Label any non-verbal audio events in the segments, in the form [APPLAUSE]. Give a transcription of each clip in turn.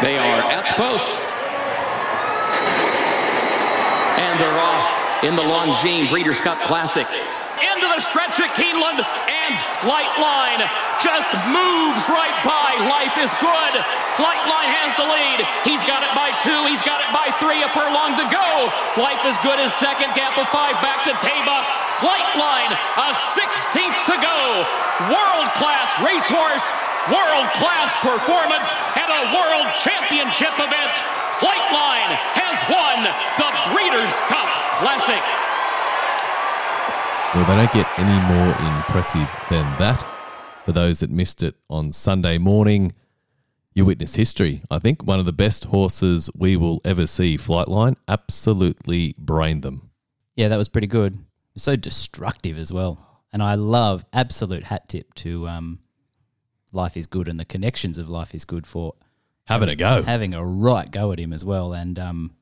They are at the post. And they're off in the Longines Breeders' Cup Classic. Into the stretch at Keeneland, and Flightline just moves right by. Life is good. Flightline has the lead. He's got it by two. He's got it by three. A furlong to go. Life is good is second. Gap of five back to Taiba. Flightline, a 16th to go. World class racehorse, world class performance, and a world championship event. Flightline has won the Breeders' Cup Classic. Well, they don't get any more impressive than that. For those that missed it on Sunday morning, you witness history. I think one of the best horses we will ever see, Flightline, absolutely brained them. Yeah, that was pretty good. So destructive as well. And I love absolute hat tip to um, Life is Good and the connections of Life is Good for Having a go. having a right go at him as well and um,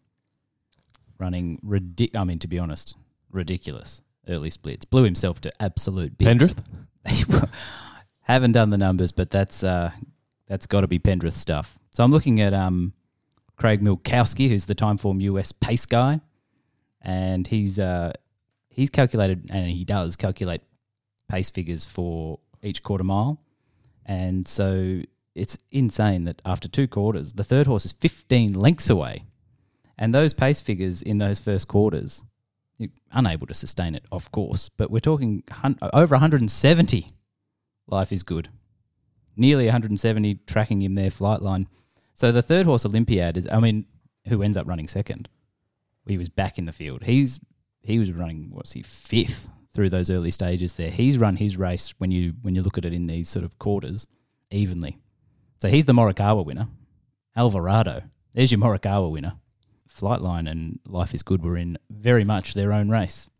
running ridic- I mean, to be honest, ridiculous early splits. Blew himself to absolute bits. Pendrith? [LAUGHS] Haven't done the numbers, but that's uh, that's got to be Pendrith stuff. So I'm looking at um, Craig Milkowski, who's the Timeform US pace guy, and he's uh, he's calculated and he does calculate pace figures for each quarter mile, and so it's insane that after two quarters, the third horse is 15 lengths away, and those pace figures in those first quarters, unable to sustain it, of course, but we're talking over 170 life is good. Nearly 170 tracking him there, Flightline. So the third horse, Olympiad, is I mean, who ends up running second? He was back in the field. He's he was running what's he fifth through those early stages there. He's run his race when you when you look at it in these sort of quarters evenly. So he's the Morikawa winner. Alvarado, there's your Morikawa winner. Flightline and Life is Good were in very much their own race.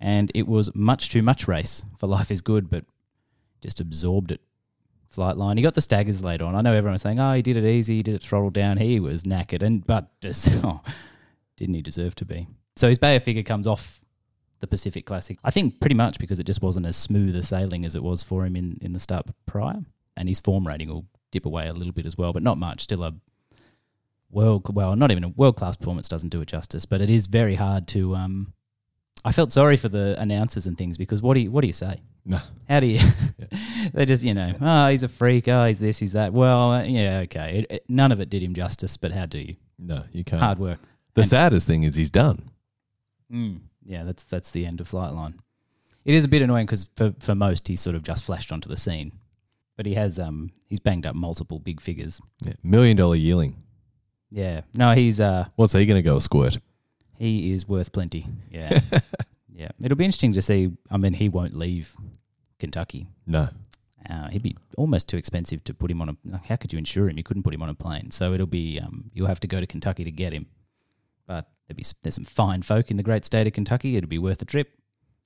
And it was much too much race for Life is Good, but just absorbed it. Flightline. He got the staggers late on. I know everyone was saying, "Oh, he did it easy. He did it throttle down." He was knackered, and but [LAUGHS] just oh, didn't he deserve to be? So his Beyer figure comes off the Pacific Classic. I think pretty much because it just wasn't as smooth a sailing as it was for him in in the start prior, and his form rating will dip away a little bit as well, but not much. Still a world well, not even a world class performance doesn't do it justice, but it is very hard to. Um, I felt sorry for the announcers and things because what do you what do you say? No. How do you? [LAUGHS] [LAUGHS] they just you know, oh, he's a freak. Oh, he's this, he's that. Well, uh, yeah, okay. It, it, none of it did him justice, but how do you? No, you can't. Hard work. The And- saddest thing is he's done. Mm. Yeah, that's that's the end of Flightline. It is a bit annoying because for, for most he's sort of just flashed onto the scene, but he has um he's banged up multiple big figures. Yeah. Million dollar yearling. Yeah, no, he's uh What's he going to go a squirt? he is worth plenty. Yeah, [LAUGHS] yeah. It'll be interesting to see. I mean, he won't leave Kentucky. No. Uh, he'd be almost too expensive to put him on a. Like, how could you insure him? You couldn't put him on a plane. So it'll be um, you'll have to go to Kentucky to get him. But there'll be s- there's some fine folk in the great state of Kentucky. It'll be worth the trip,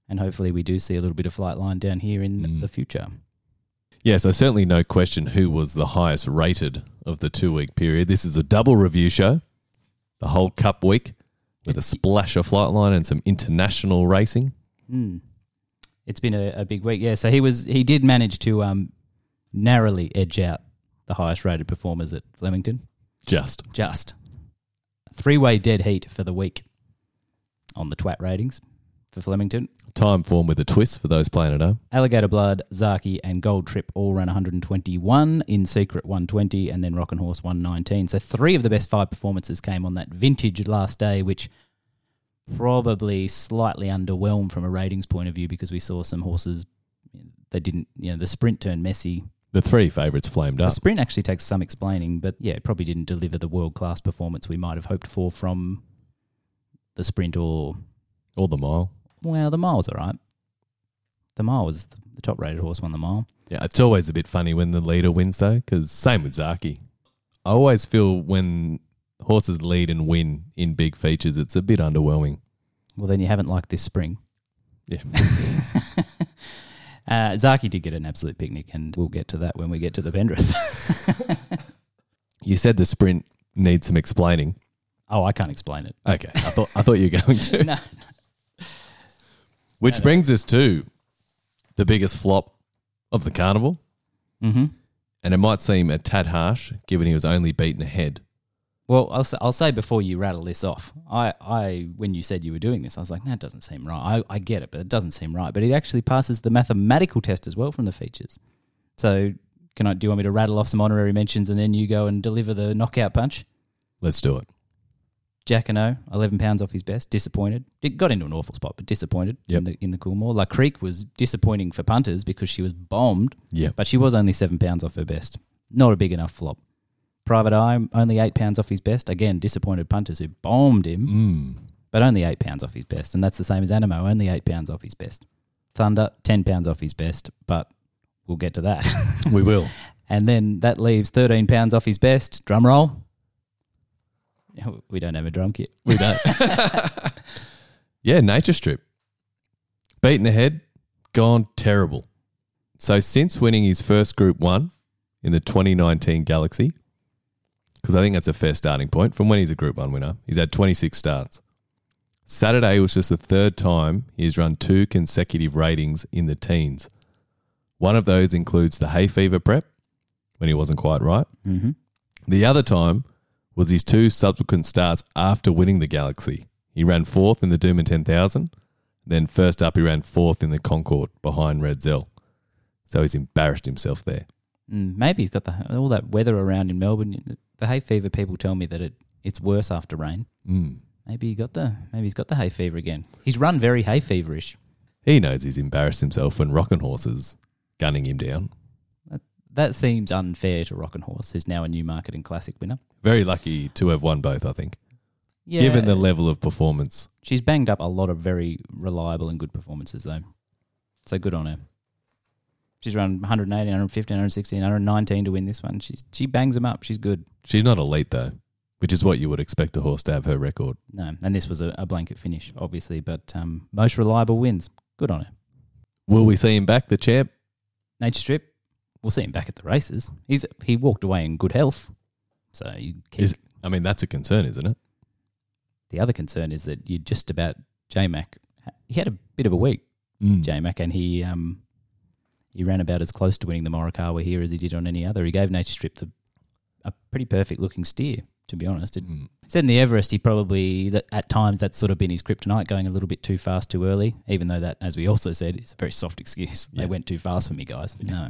and hopefully we do see a little bit of Flightline down here in Mm. the future. Yeah, so certainly no question who was the highest rated of the two week period. This is a double review show, the whole Cup week, with a splash of Flightline and some international racing. Mm. It's been a, a big week, yeah. So he was he did manage to um, narrowly edge out the highest rated performers at Flemington. Just. Just three way dead heat for the week on the twat ratings for Flemington. Time form with a twist for those playing at home. Alligator Blood, Zaaki, and Gold Trip all ran 121. In Secret 120, and then Rockin' Horse 119. So three of the best five performances came on that vintage last day, which probably slightly underwhelmed from a ratings point of view because we saw some horses they didn't. You know, the sprint turned messy. The three favourites flamed The up. sprint actually takes some explaining, but yeah, it probably didn't deliver the world class performance we might have hoped for from the sprint or Or the mile. Well, the mile was all right. The mile was the top rated horse won the mile. Yeah, it's always a bit funny when the leader wins, though, because same with Zaaki. I always feel when horses lead and win in big features, it's a bit underwhelming. Well, then you haven't liked this spring. Yeah. [LAUGHS] [LAUGHS] uh, Zaaki did get an absolute picnic, and we'll get to that when we get to the Pendrith. [LAUGHS] You said the sprint needs some explaining. oh, I can't explain it. Okay, I thought I thought you were going to. no. Which brings us to the biggest flop of the carnival. Mm-hmm. And it might seem a tad harsh, given he was only beaten ahead. Well, I'll, I'll say before you rattle this off, I, I when you said you were doing this, I was like, that doesn't seem right. I, I get it, but it doesn't seem right. But it actually passes the mathematical test as well from the features. So, can I? Do you want me to rattle off some honorary mentions and then you go and deliver the knockout punch? Let's do it. Jacquinot, eleven pounds off his best. Disappointed. It got into an awful spot, but disappointed Yep. in the in the Coolmore. La Creek was disappointing for punters because she was bombed, Yep. but she was only seven pounds off her best. Not a big enough flop. Private Eye only eight pounds off his best. Again, disappointed punters who bombed him, Mm. but only eight pounds off his best, and that's the same as Anamoe, only eight pounds off his best. Thunder ten pounds off his best, but we'll get to that. [LAUGHS] We will. [LAUGHS] and then that leaves thirteen pounds off his best. Drum roll. [LAUGHS] We don't have a drum kit. We don't. [LAUGHS] yeah, Nature Strip. Beaten ahead, gone terrible. So since winning his first Group 1 in the 2019 Galaxy, because I think that's a fair starting point from when he's a Group 1 winner, he's had 26 starts. Saturday was just the third time he has run two consecutive ratings in the teens. One of those includes the hay fever prep, when he wasn't quite right. Mm-hmm. The other time was his two subsequent starts after winning the Galaxy. He ran fourth in the Doomben 10,000. Then first up, he ran fourth in the Concorde behind Redzel. So he's embarrassed himself there. Mm, maybe he's got the all that weather around in Melbourne. The hay fever people tell me that it it's worse after rain. Mm. Maybe he got the maybe he's got the hay fever again. He's run very hay feverish. He knows he's embarrassed himself when Rockin' Horse is gunning him down. That seems unfair to Rockin' Horse, who's now a Newmarket and Classic winner. Very lucky to have won both, I think, Yeah, given the level of performance. she's banged up a lot of very reliable and good performances though. So good on her. She's run 180, 150, 160, 119 to win this one. She's she bangs them up. She's good. She's not elite, though, which is what you would expect a horse to have her record. No, and this was a, a blanket finish, obviously, but um, most reliable wins. Good on her. Will we see him back, the champ? Nature Strip, we'll see him back at the races. He's he walked away in good health, so you keep. Is, I mean, that's a concern, isn't it? the other concern is that you just about J Mac. He had a bit of a week, Mm. J Mac, and he um he ran about as close to winning the Morikawa here as he did on any other. He gave Nature Strip the a pretty perfect looking steer, to be honest. It, Mm. Said in the Everest, he probably that at times that's sort of been his kryptonite, going a little bit too fast too early. Even though that, as we also said, is a very soft excuse. Yeah. They went too fast for me, guys. No,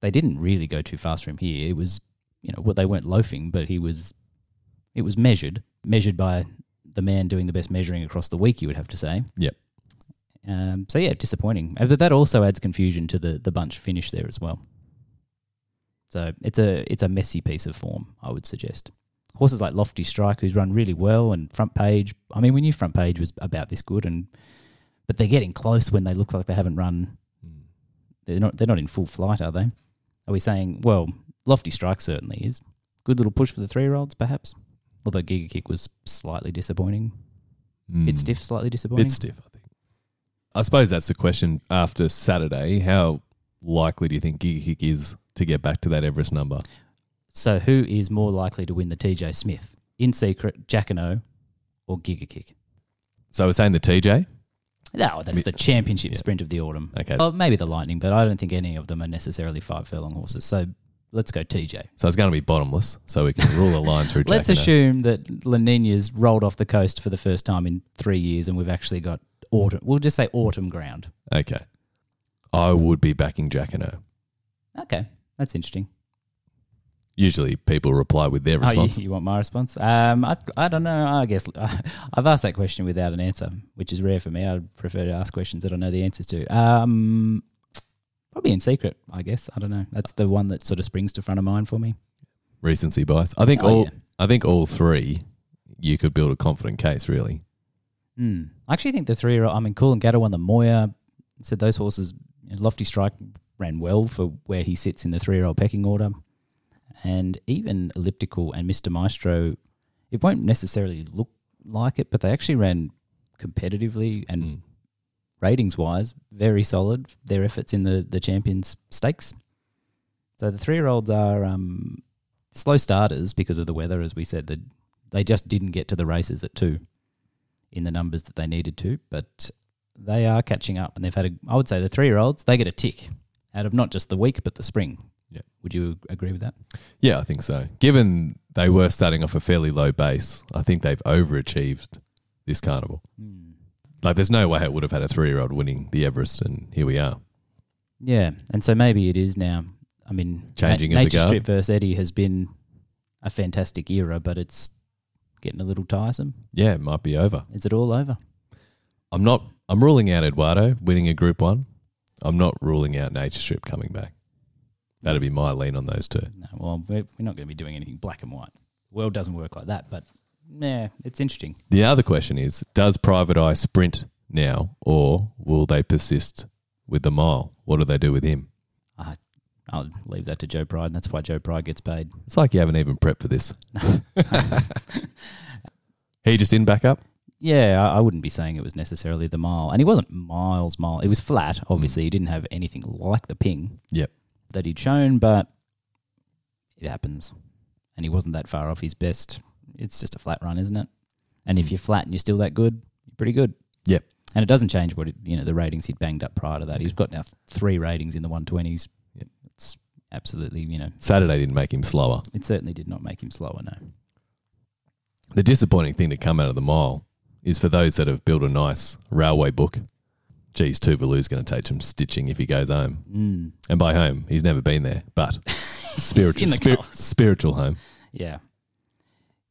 they didn't really go too fast for him here. It was, you know, well, they weren't loafing, but he was. It was measured, measured by the man doing the best measuring across the week. You would have to say. Yep. Um, so yeah, disappointing. Uh, But that also adds confusion to the the bunch finish there as well. So it's a it's a messy piece of form, I would suggest. Horses like Lofty Strike, who's run really well, and Front Page. I mean, we knew Front Page was about this good, and but they're getting close when they look like they haven't run. Mm. They're not they're not in full flight, are they? Are we saying well, Lofty Strike certainly is good little push for the three year olds, perhaps. Although Giga Kick was slightly disappointing, bit Mm. stiff, slightly disappointing. Bit stiff, I think. I suppose that's the question after Saturday. How likely do you think Giga Kick is to get back to that Everest number? So who is more likely to win the TJ Smith? In secret, Jacquinot or Giga Kick? So we're saying the TJ? No, that's the championship Yeah. sprint of the autumn. Okay. Oh, maybe the Lightning, but I don't think any of them are necessarily five furlong horses. So let's go TJ. So it's going to be bottomless, so we can rule a line through [LAUGHS] Let's assume that La Nina's rolled off the coast for the first time in three years, and we've actually got autumn. We'll just say autumn ground. Okay. I would be backing Jacquinot. Okay, that's interesting. Usually people reply with their Oh, you, response. you want my response? Um, I, I don't know. I guess [LAUGHS] I've asked that question without an answer, which is rare for me. I prefer to ask questions that I know the answers to. Um, probably in secret, I guess. I don't know. That's the one that sort of springs to front of mind for me. Recency bias. I think Oh, all yeah. I think all three you could build a confident case, really. Hmm. I actually think the three year old, I mean, Coolangatta won the Moir. Said those horses, Lofty Strike ran well for where he sits in the three year old pecking order. And even Elliptical and Mr. Maestro, it won't necessarily look like it, but they actually ran competitively and Mm. Ratings wise, very solid. Their efforts in the, the Champions Stakes. So the three year olds are um, slow starters because of the weather, as we said. That they just didn't get to the races at two in the numbers that they needed to, but they are catching up, and they've had a. I would say the three year olds they get a tick out of not just the week but the spring. Yeah. Would you agree with that? Yeah, I think so. Given they were starting off a fairly low base, I think they've overachieved this carnival. Like, there's no way it would have had a three year old winning the Everest, and here we are. Yeah, and so maybe it is now. I mean, Changing Na- of the Nature guard. Strip versus Eddie has been a fantastic era, but it's getting a little tiresome. Yeah, it might be over. Is it all over? I'm not. I'm ruling out Eduardo winning a Group One. I'm not ruling out Nature Strip coming back. That'd be my lean on those two. No, well, we're, we're not going to be doing anything black and white. The world doesn't work like that, but yeah, it's interesting. The other question is: Does Private Eye sprint now, or will they persist with the mile? What do they do with him? I, I'll leave that to Joe Pride, and that's why Joe Pride gets paid. It's like you haven't even prepped for this. [LAUGHS] he just in back up. Yeah, I, I wouldn't be saying it was necessarily the mile, and he wasn't miles mile. It was flat. Obviously, mm. he didn't have anything like the ping Yep. that he'd shown, but it happens, and he wasn't that far off his best. It's just a flat run, isn't it? And if you're flat and you're still that good, you're pretty good. Yep. And it doesn't change what it, you know the ratings he'd banged up prior to that. He's got now three ratings in the 120s. Yep. It's absolutely you know Saturday didn't make him slower. it certainly did not make him slower. No. The disappointing thing to come out of the mile is for those that have built a nice railway book. Geez, Tuvalu's going to take some stitching if he goes home. Mm. And by home, he's never been there, but [LAUGHS] spiritual, spir- spiritual home. Yeah.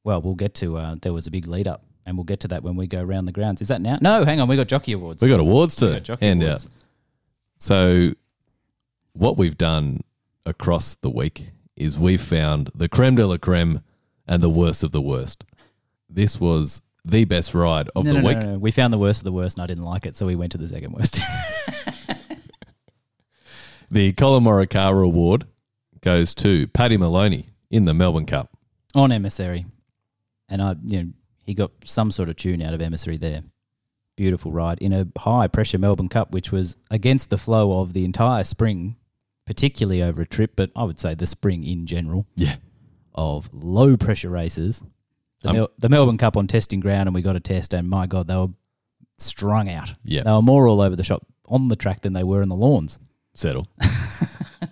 Well, we'll get to. Uh, there was a big lead up, and we'll get to that when we go around the grounds. Is that now? No, hang on. We got jockey awards. We got awards to got hand awards. out. So, what we've done across the week is we've found the creme de la creme and the worst of the worst. This was the best ride of no, the no, week. No, We found the worst of the worst, and I didn't like it, so we went to the second worst. [LAUGHS] The Colin Award goes to Paddy Moloney in the Melbourne Cup. on emissary, and I, you know, he got some sort of tune out of emissary there. Beautiful ride in a high pressure Melbourne Cup, which was against the flow of the entire spring, particularly over a trip, but I would say the spring in general Yeah. of low pressure races. The, Um, Mel- the Melbourne Cup on testing ground, and we got a test, and my God, they were strung out. Yeah. They were more all over the shop on the track than they were in the lawns. Settle. [LAUGHS]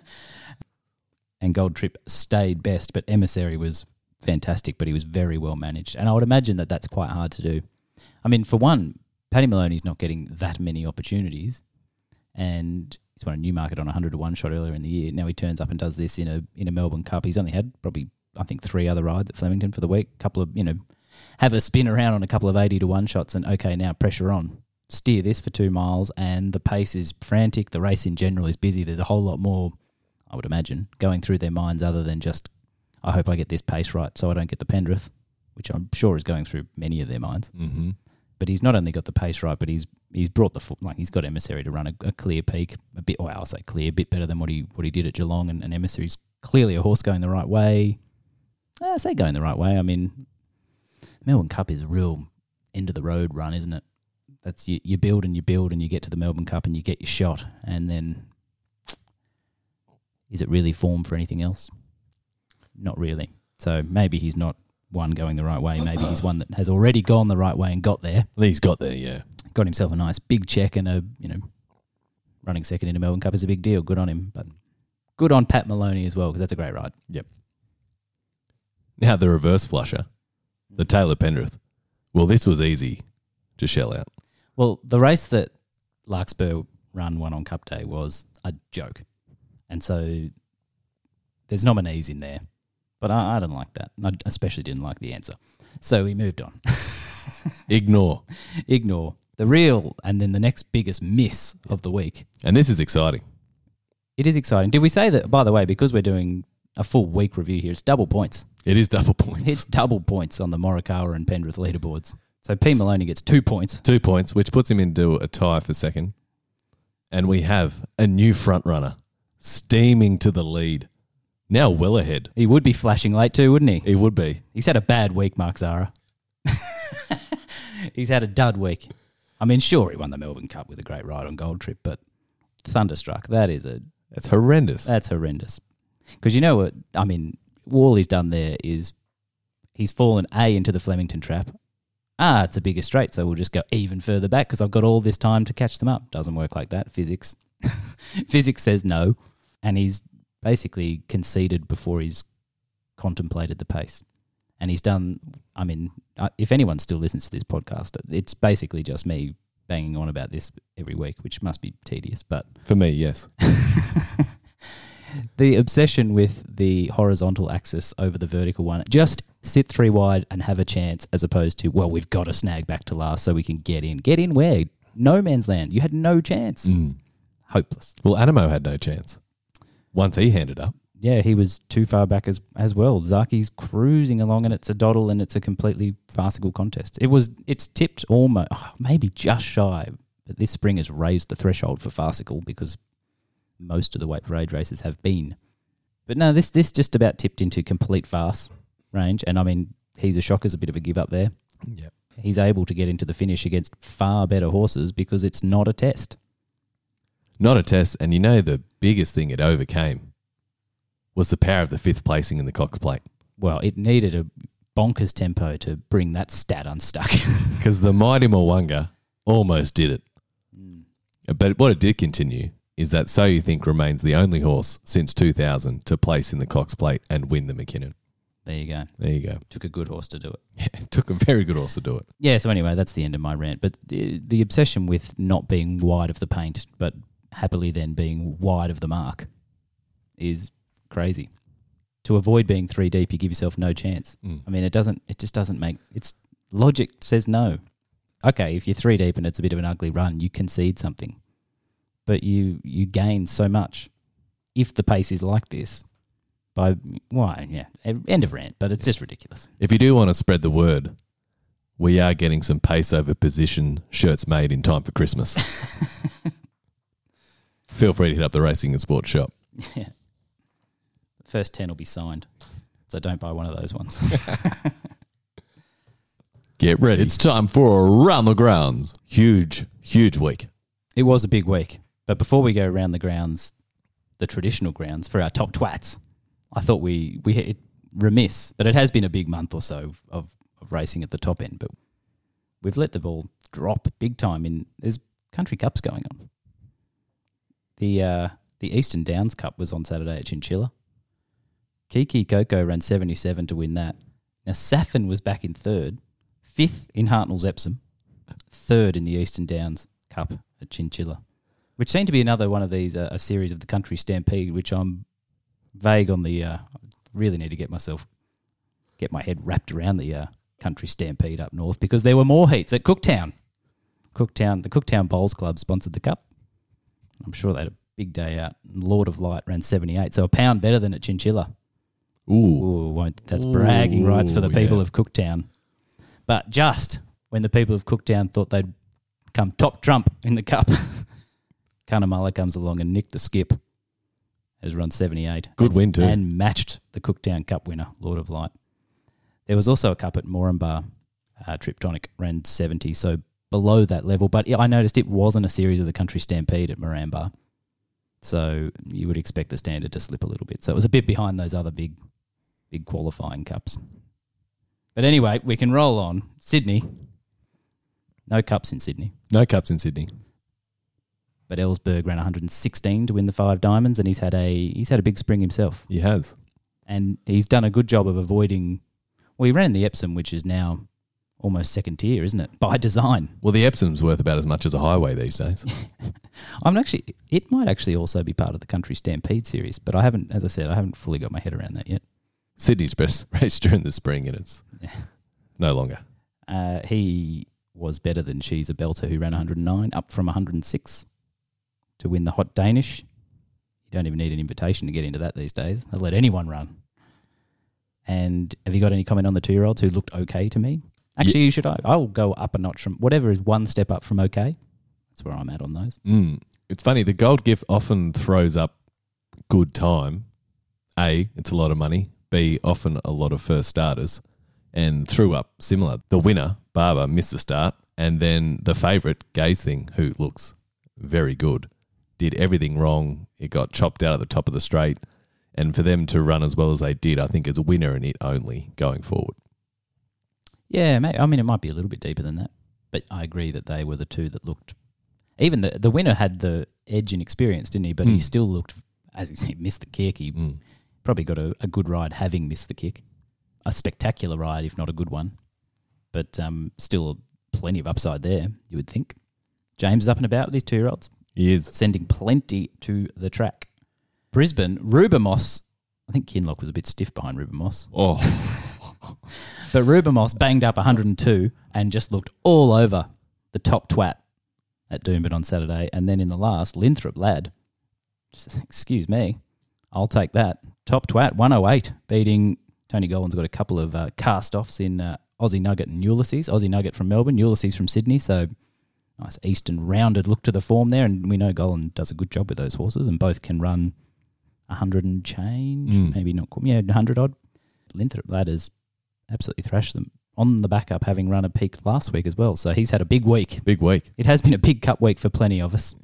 and Gold Trip stayed best, but Emissary was fantastic, but he was very well managed. And I would imagine that that's quite hard to do. I mean, for one, Paddy Moloney's not getting that many opportunities, and he's won a new market on a hundred to one shot earlier in the year. Now he turns up and does this in a in a Melbourne Cup. He's only had probably I think three other rides at Flemington for the week. A couple of you know, have a spin around on a couple of eighty to one shots, and okay, now pressure on. Steer this for two miles, and the pace is frantic. The race in general is busy. There's a whole lot more I would imagine, going through their minds other than just, I hope I get this pace right so I don't get the Pendrith, which I'm sure is going through many of their minds. Mm-hmm. But he's not only got the pace right, but he's he's brought the foot like he's got emissary to run a, a clear peak a bit. Well, I'll say clear, a bit better than what he what he did at Geelong, and, and emissary's clearly a horse going the right way. I say going the right way. I mean, Melbourne Cup is a real end of the road run, isn't it? That's you, you build and you build and you get to the Melbourne Cup and you get your shot, and then is it really form for anything else? Not really. So maybe he's not one going the right way. Maybe he's one that has already gone the right way and got there. He's got there, yeah. Got himself a nice big check and a you know running second in a Melbourne Cup is a big deal. Good on him, but good on Pat Moloney as well because that's a great ride. Yep. Now the reverse flusher, the Taylor Pendrith. Well, this was easy to shell out. Well, the race that Larkspur run won on Cup Day was a joke, and so there's nominees in there, but I, I didn't like that. I especially didn't like the answer, so we moved on. [LAUGHS] Ignore. Ignore the real, and then the next biggest miss of the week. And this is exciting. It is exciting. Did we say that? By the way, because we're doing a full week review here, it's double points. It is double points. It's double points on the Morikawa and Pendrith leaderboards. So P Moloney gets two points. Two points, which puts him into a tie for second. And we have a new front runner steaming to the lead. Now well ahead. He would be flashing late too, wouldn't he? He would be. He's had a bad week, Mark Zahra. [LAUGHS] He's had a dud week. I mean, sure, he won the Melbourne Cup with a great ride on Gold Trip, but Thunderstruck, that is a. That's horrendous. that's horrendous. Because you know what? I mean, all he's done there is he's fallen A into the Flemington trap. Ah, it's a bigger straight, so we'll just go even further back because I've got all this time to catch them up. Doesn't work like that. Physics. [LAUGHS] Physics says no. And he's basically conceded before he's contemplated the pace. And he's done, I mean, uh, if anyone still listens to this podcast, it's basically just me banging on about this every week, which must be tedious. But For me, yes. [LAUGHS] the obsession with the horizontal axis over the vertical one, just sit three wide and have a chance, as opposed to, well, we've got to snag back to last so we can get in. Get in where? No man's land. You had no chance. Mm. Hopeless. Well, Anamoe had no chance once he handed up. yeah, he was too far back as as well. Zaaki's cruising along, and it's a doddle, and it's a completely farcical contest. It was it's tipped almost oh, maybe just shy, but this spring has raised the threshold for farcical because most of the weight for age races have been. But no, this this just about tipped into complete farce range, and I mean he's a shocker's a bit of a give up there. Yeah. He's able to get into the finish against far better horses because it's not a test. Not a test. And you know, the biggest thing it overcame was the power of the fifth placing in the Cox plate. Well, it needed a bonkers tempo to bring that stat unstuck. [LAUGHS] Because the mighty Mwanga almost did it. Hmm. But what it did continue is that So You Think remains the only horse since 2000 to place in the Cox plate and win the Mackinnon. there you go. There you go. Took a good horse to do it. [LAUGHS] It took a very good horse to do it. Yeah, so anyway, that's the end of my rant. But the, the obsession with not being wide of the paint, but happily then being wide of the mark is crazy. To avoid being three deep, you give yourself no chance. Mm. I mean, it doesn't, it just doesn't make, it's logic says no. Okay, if you're three deep and it's a bit of an ugly run, you concede something. But you, you gain so much if the pace is like this by, why, yeah, end of rant, but it's just ridiculous. If you do want to spread the word, we are getting some pace over position shirts made in time for Christmas. [LAUGHS] Feel free to hit up the Racing and Sports shop. Yeah. First 10 will be signed. So don't buy one of those ones. [LAUGHS] Get ready. It's time for Around the Grounds. Huge, huge week. it was a big week. But before we go around the grounds, the traditional grounds for our top twats, I thought we, we it, remiss, but it has been a big month or so of, of racing at the top end. But we've let the ball drop big time in there's country cups going on. The uh, the Eastern Downs Cup was on Saturday at Chinchilla. Kiki Coco ran 77 to win that. Now Saffin was back in third, fifth in Hartnell's Epsom, third in the Eastern Downs Cup at Chinchilla, which seemed to be another one of these uh, a series of the Country Stampede, which I'm vague on the. Uh, really need to get myself get my head wrapped around the uh, Country Stampede up north because there were more heats at Cooktown. Cooktown, the Cooktown Bowls Club sponsored the cup. I'm sure they had a big day out. Lord of Light ran 78, so a pound better than at Chinchilla. Ooh. Ooh, won't, that's bragging rights for the people yeah. of Cooktown. But just when the people of Cooktown thought they'd come top trump in the cup, [LAUGHS] Cunnamulla comes along and nicked the skip. Has run 78. Good win, too. And matched the Cooktown Cup winner, Lord of Light. There was also a cup at Moranbah. Uh, Triptonic ran 70, so below that level. But I noticed it wasn't a series of the Country Stampede at Moranbah. So you would expect the standard to slip a little bit. So it was a bit behind those other big, big qualifying cups. But anyway, we can roll on. Sydney. No cups in Sydney. No cups in Sydney. But Ellsberg ran 116 to win the five diamonds, and he's had a he's had a big spring himself. He has. and he's done a good job of avoiding. Well, he ran the Epsom, which is now almost second tier, isn't it? By design. Well, the Epsom's worth about as much as a highway these days. [LAUGHS] I'm actually. It might actually also be part of the Country Stampede series, but I haven't, as I said, I haven't fully got my head around that yet. Sydney's best [LAUGHS] race during the spring, and it's no longer. Uh, he was better than She's a Belter, who ran 109, up from 106 to win the Hot Danish. You don't even need an invitation to get into that these days. They'll let anyone run. And have you got any comment on the two year olds who looked okay to me? Actually, you should. I, I'll go up a notch from whatever is one step up from okay. That's where I'm at on those. Mm. It's funny. The gold gift often throws up good time. A, it's a lot of money. B, often a lot of first starters, and threw up similar. The winner, Barber, missed the start, and then the favourite, Gaze Thing, who looks very good, did everything wrong. It got chopped out at the top of the straight, and for them to run as well as they did, I think is a winner in it only going forward. Yeah, may I mean, it might be a little bit deeper than that, but I agree that they were the two that looked. Even the the winner had the edge in experience, didn't he? But he Mm. still looked as he missed the kick, he Mm. probably got a, a good ride having missed the kick. A spectacular ride, if not a good one. But um, still plenty of upside there, you would think. James is up and about with his two year olds, He is. sending plenty to the track. Brisbane, Rubamos. I think Kinlock was a bit stiff behind Rubamos. Oh, [LAUGHS] [LAUGHS] But Rubamos banged up 102 and just looked all over the top twat at Doomben on Saturday. And then in the last, Linthrop lad, just, [LAUGHS] excuse me, I'll take that. Top twat, 108, beating Tony Gollan's got a couple of uh, cast offs in uh, Aussie Nugget and Ulysses. Aussie Nugget from Melbourne, Ulysses from Sydney. So nice eastern rounded look to the form there. And we know Golan does a good job with those horses, and both can run 100 and change, Mm. maybe not quite, yeah, 100 odd. Linthrop lad has absolutely thrashed them on the backup, having run a peak last week as well. So he's had a big week. big week. It has been a big cup week for plenty of us,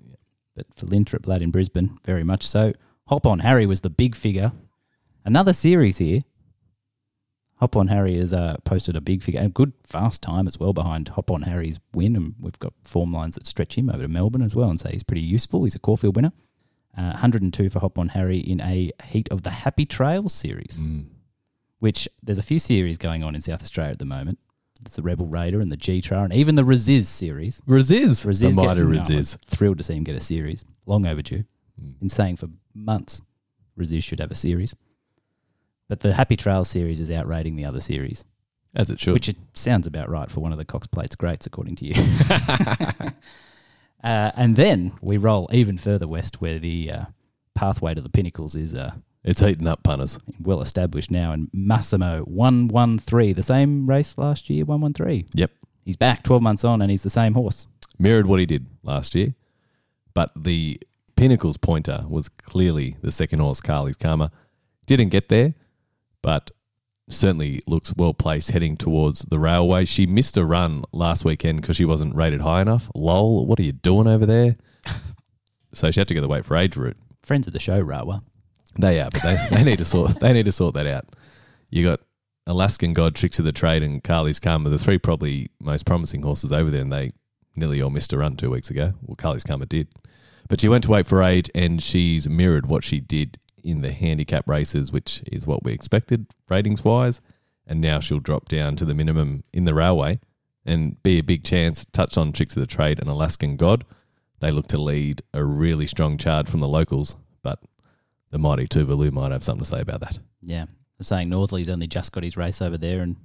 but for Linthrop lad in Brisbane, very much so. Hop on Harry was the big figure. Another series here. Hop on Harry has uh, posted a big figure, a good fast time as well behind Hop on Harry's win, and we've got form lines that stretch him over to Melbourne as well, and say he's pretty useful. He's a Caulfield winner. Uh, 102 for Hop on Harry in a heat of the Happy Trails series Mm. Which there's a few series going on in South Australia at the moment. There's the Rebel Raider and the G-Tra and even the Resiz series. Resiz. Resiz the mighty I'm thrilled to see him get a series. Long overdue. Mm. Been saying for months Resiz should have a series. But the Happy Trails series is outrating the other series, As it should. which it sounds about right for one of the Cox Plates greats, according to you. [LAUGHS] uh, and then we roll even further west where the uh, pathway to the pinnacles is uh, it's heating up, punters. well established now. And Massimo, 113, the same race last year, 113. Yep. He's back 12 months on and he's the same horse. Mirrored what he did last year. But the Pinnacles pointer was clearly the second horse, Carly's Karma. Didn't get there, but certainly looks well placed heading towards the railway. She missed a run last weekend because she wasn't rated high enough. Lol, what are you doing over there? [LAUGHS] so she had to go the wait for age route. Friends of the show, RWWA. They are, but they, [LAUGHS] they need to sort they need to sort that out. You got Alaskan God, Tricks of the Trade, and Carly's Karma, the three probably most promising horses over there, and they nearly all missed a run two weeks ago. Well, Carly's Karma did. But she went to wait for age and she's mirrored what she did in the handicap races, which is what we expected ratings wise. And now she'll drop down to the minimum in the railway and be a big chance. Touch on Tricks of the Trade and Alaskan God. They look to lead a really strong charge from the locals, but the mighty Tuvalu might have something to say about that. Yeah. They're saying Northerly's only just got his race over there and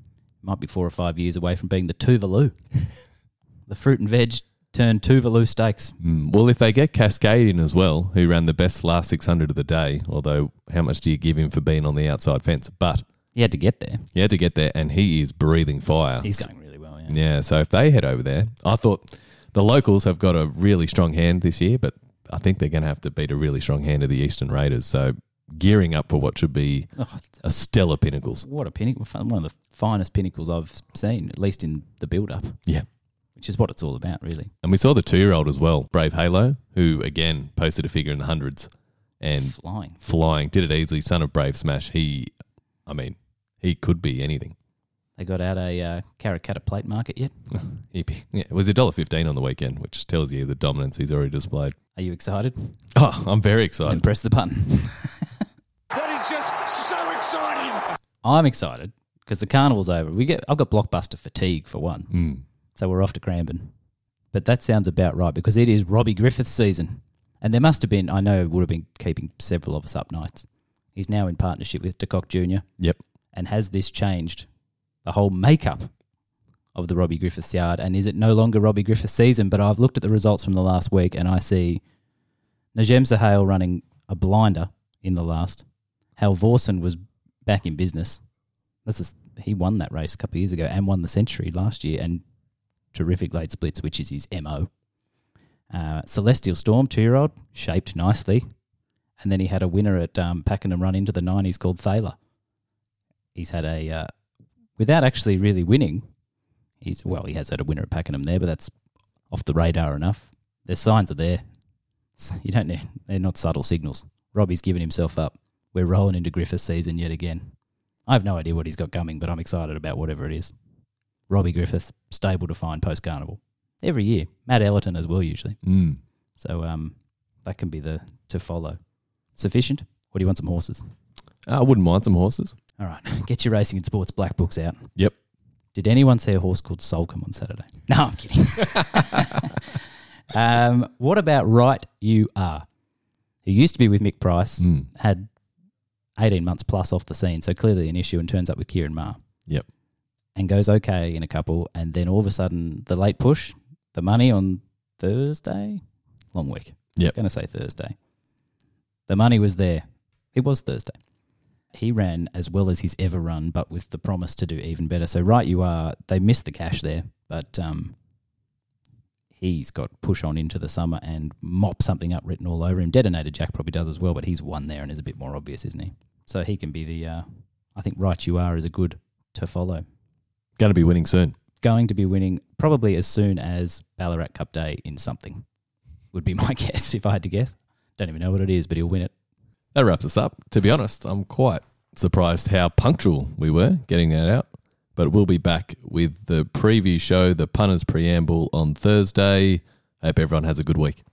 might be four or five years away from being the Tuvalu. [LAUGHS] the fruit and veg turned Tuvalu stakes. Mm, well, if they get Cascade in as well, who ran the best last 600 of the day, although how much do you give him for being on the outside fence? But He had to get there. he had to get there, and he is breathing fire. He's going really well, yeah. Yeah, so if they head over there, I thought the locals have got a really strong hand this year, but I think they're going to have to beat a really strong hand of the Eastern Raiders. So gearing up for what should be Oh, a stellar Pinnacles. what a pinnacle. One of the finest pinnacles I've seen, at least in the build up, Yeah. which is what it's all about, really. And we saw the two year old as well, Brave Halo, who again posted a figure in the hundreds and Flying. flying, did it easily. Son of Brave Smash. He, I mean, he could be anything. They got out a uh, Karrakatta plate market yet? [LAUGHS] Yeah, it was a dollar fifteen on the weekend, which tells you the dominance he's already displayed. Are you excited? Oh, I'm very Then excited. press the button. [LAUGHS] That is just so exciting. I'm excited because the carnival's over. We get I've got blockbuster fatigue for one, Mm. so we're off to Cranbourne. But that sounds about right because it is Robbie Griffith's season, and there must have been I know would have been keeping several of us up nights. He's now in partnership with DeCock Jr. Yep. and has this changed the whole makeup of the Robbie Griffiths yard? And is it no longer Robbie Griffiths season? But I've looked at the results from the last week and I see Najem Sahale running a blinder in the last. Hal Vorsen was back in business. This is he won that race a couple of years ago and won the century last year and terrific late splits, which is his mo. Uh, Celestial Storm, two year old, shaped nicely, and then he had a winner at um, Pakenham Run into the nineties called Thaler he's had a uh, without actually really winning. He's well, he has had a winner at Pakenham there, but that's off the radar enough. The signs are there. [LAUGHS] You don't need they're not subtle signals. Robbie's given himself up. We're rolling into Griffiths season yet again. I have no idea what he's got coming, but I'm excited about whatever it is. Robbie Griffiths, stable to find post carnival every year. Matt Ellerton as well usually. Mm. So um, that can be the to follow. sufficient? Or do you want some horses? I wouldn't mind some horses. All right, [LAUGHS] get your racing and sports black books out. Yep. Did anyone see a horse called Solcombe on Saturday? [LAUGHS] No, I'm kidding. [LAUGHS] um, what about Right You Are? Who used to be with Mick Price, Mm. had 18 months plus off the scene, so clearly an issue, and turns up with Ciaron Maher Yep. and goes okay in a couple, and then all of a sudden the late push, the money on Thursday, long week. Yeah, Going to say Thursday. The money was there. It was Thursday. He ran as well as he's ever run, but with the promise to do even better. So right, you are. They missed the cash there, but um, he's got push on into the summer and mop something up written all over him. Detonator Jack probably does as well, but he's one there and is a bit more obvious, isn't he? So he can be the. Uh, I think right, you are is a good to follow. Going to be winning soon. Going to be winning probably as soon as Ballarat Cup Day in something. Would be my [LAUGHS] guess if I had to guess. Don't even know what it is, but he'll win it. That wraps us up. To be honest, I'm quite surprised how punctual we were getting that out. But we'll be back with the preview show, the punters preamble on Thursday. Hope everyone has a good week.